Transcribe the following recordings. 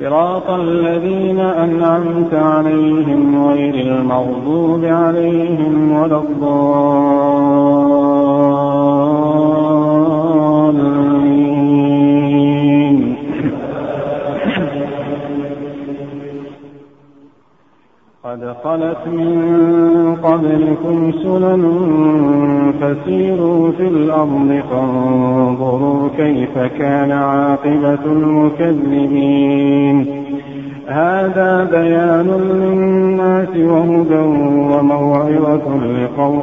صراط الذين أنعمت عليهم غير المغضوب عليهم ولا الضالين. قد خلت من قبلكم سنن فسيروا في الأرض فانظروا كيف كان عاقبة المكذبين. هذا بيان للناس وهدى وموعظة لقوم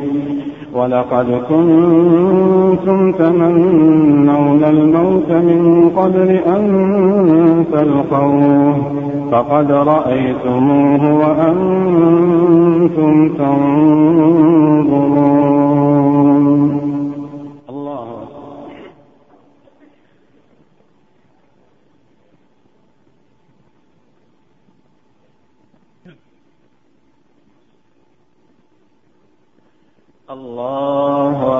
ولقد كنتم تمنون الموت من قبل أن تلقوه فقد رأيتموه وأنتم تنظرون الله أكبر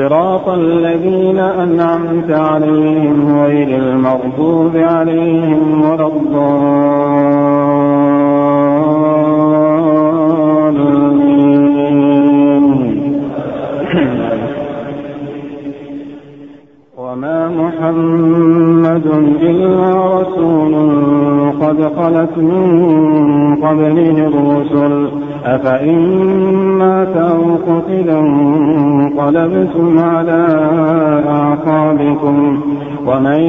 صراط الذين أنعمت عليهم غير المغضوب عليهم ولا الضالين. وما محمد إلا رسول قد خلت من قبله الرسل. أفإن مات أو قتل انقلبتم على أعقابكم ومن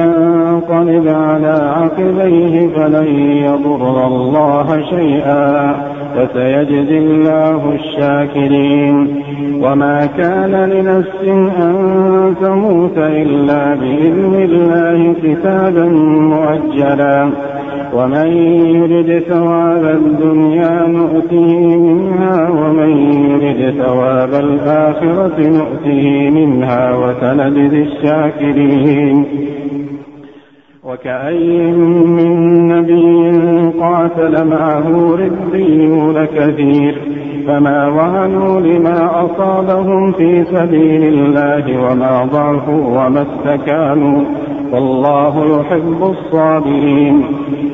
ينقلب على عقبيه فلن يضر الله شيئا فسيجزي الله الشاكرين وما كان لنفس أن تموت إلا بإذن الله كتابا مؤجلا ومن يرد ثواب الدنيا نؤته منها ومن يرد ثواب الآخرة نؤته منها وسنجزي الشاكرين. وكأي من نبي قاتل معه ربيون كثير فما وهنوا لما أصابهم في سبيل الله وما ضعفوا وما استكانوا والله يحب الصابرين.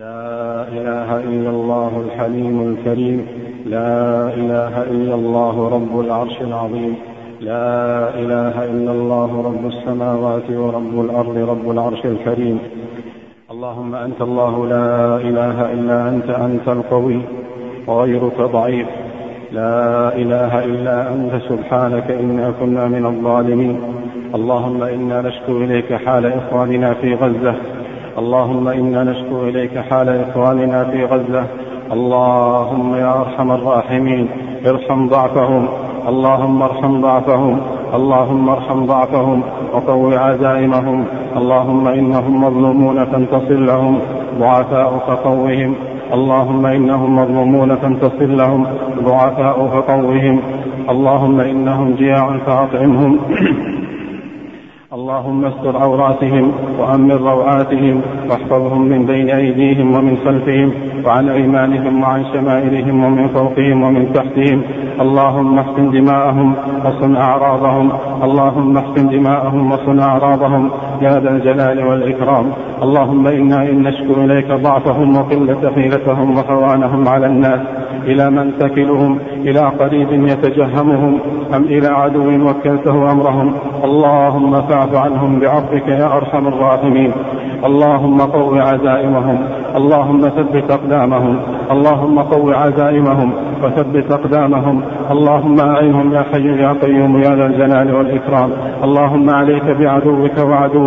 لا إله إلا الله الحليم الكريم. لا إله إلا الله رب العرش العظيم. لا إله إلا الله رب السماوات ورب الأرض رب العرش الكريم. اللهم أنت الله لا إله إلا أنت أنت القوي وغيرك ضعيف. لا إله إلا أنت سبحانك إنا كنا من الظالمين. اللهم إنا نشكو إليك حال إخواننا في غزة. اللهم إنا نشكو إليك حال إخواننا في غزة. اللهم يا أرحم الراحمين ارحم ضعفهم. اللهم ارحم ضعفهم. اللهم ارحم ضعفهم. وقو عزائمهم. اللهم إنهم مظلومون فانتصر لهم. ضعفاء فقوهم اللهم إنهم مظلومون فانتصر لهم. ضعفاء فقوهم اللهم إنهم جياع فأطعمهم. اللهم استر عوراتهم وأمن روعاتهم واحفظهم من بين أيديهم ومن خلفهم وعن أيمانهم وعن شمائلهم ومن فوقهم ومن تحتهم. اللهم احسن دماءهم وصن أعراضهم. اللهم احسن دماءهم وصن أعراضهم. يا ذا الجلال والإكرام. اللهم إنا إن نشكو إليك ضعفهم وقلة حيلتهم وهوانهم على الناس. إلى من تكلهم إلى قريب يتجهمهم. أم إلى عدو وكلته أمرهم؟ اللهم فاعف عنهم بعفوك يا أرحم الراحمين. اللهم قو عزائمهم. اللهم ثبت أقدامهم. اللهم قو عزائمهم وثبت أقدامهم. اللهم أعينهم يا حي يا قيوم يا ذا الجلال والإكرام. اللهم عليك بعدوك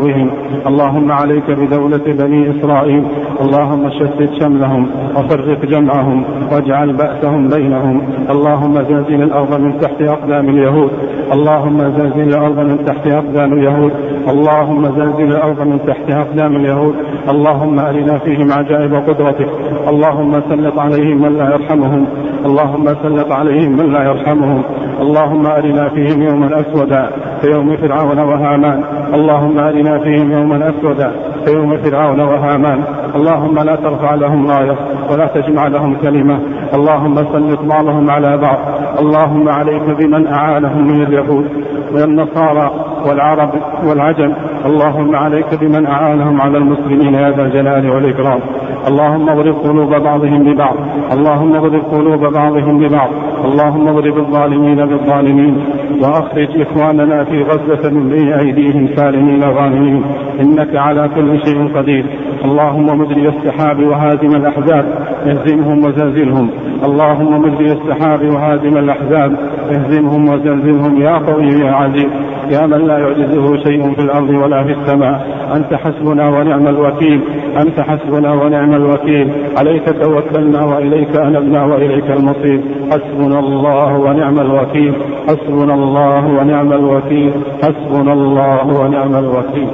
وعدوهم اللهم عليك بدولة بني إسرائيل. اللهم شتت شملهم وفرق جمعهم واجعل بأسهم بينهم. اللهم زلزل الأرض من تحت أقدام اليهود. اللهم زلزل الأرض من تحت أقدام اليهود. اللهم زلزل الأرض من تحت أقدام اليهود. اللهم أرنا فيهم عجائب قدرتك. اللهم سلط عليهم من لا يرحمهم. اللهم سلط عليهم من لا يرحمهم. اللهم أرنا فيهم يوما أسودا كيوم فرعون وهامان. اللهم أرنا فيهم يوما أسودا كيوم فرعون وهامان. اللهم لا ترفع لهم راية ولا تجمع لهم كلمة. اللهم سلط بعضهم على بعض. اللهم عليك بمن أعانهم من اليهود والنصارى والعرب والعجم. اللهم عليك بمن أعانهم على المسلمين يا ذا الجلال والإكرام. اللهم اضرب قلوب بعضهم ببعض. اللهم اضرب قلوب بعضهم ببعض. اللهم اضرب الظالمين بالظالمين. وأخرج إخواننا في غزه من بين أيديهم سالمين غانمين. إنك على كل شيء قدير. اللهم مجري السحاب وهازم الأحزاب. اهزمهم وزلزلهم. اللهم مجري السحاب وهازم الأحزاب. اهزمهم وزلزلهم يا قوي يا عزيز. يا من لا يعجزه شيء في الأرض ولا في السماء أنت حسبنا ونعم الوكيل أنت حسبنا ونعم الوكيل. عليك توكلنا وإليك أنبنا وإليك المصير. حسبنا الله ونعم الوكيل. حسبنا الله ونعم الوكيل. حسبنا الله ونعم الوكيل.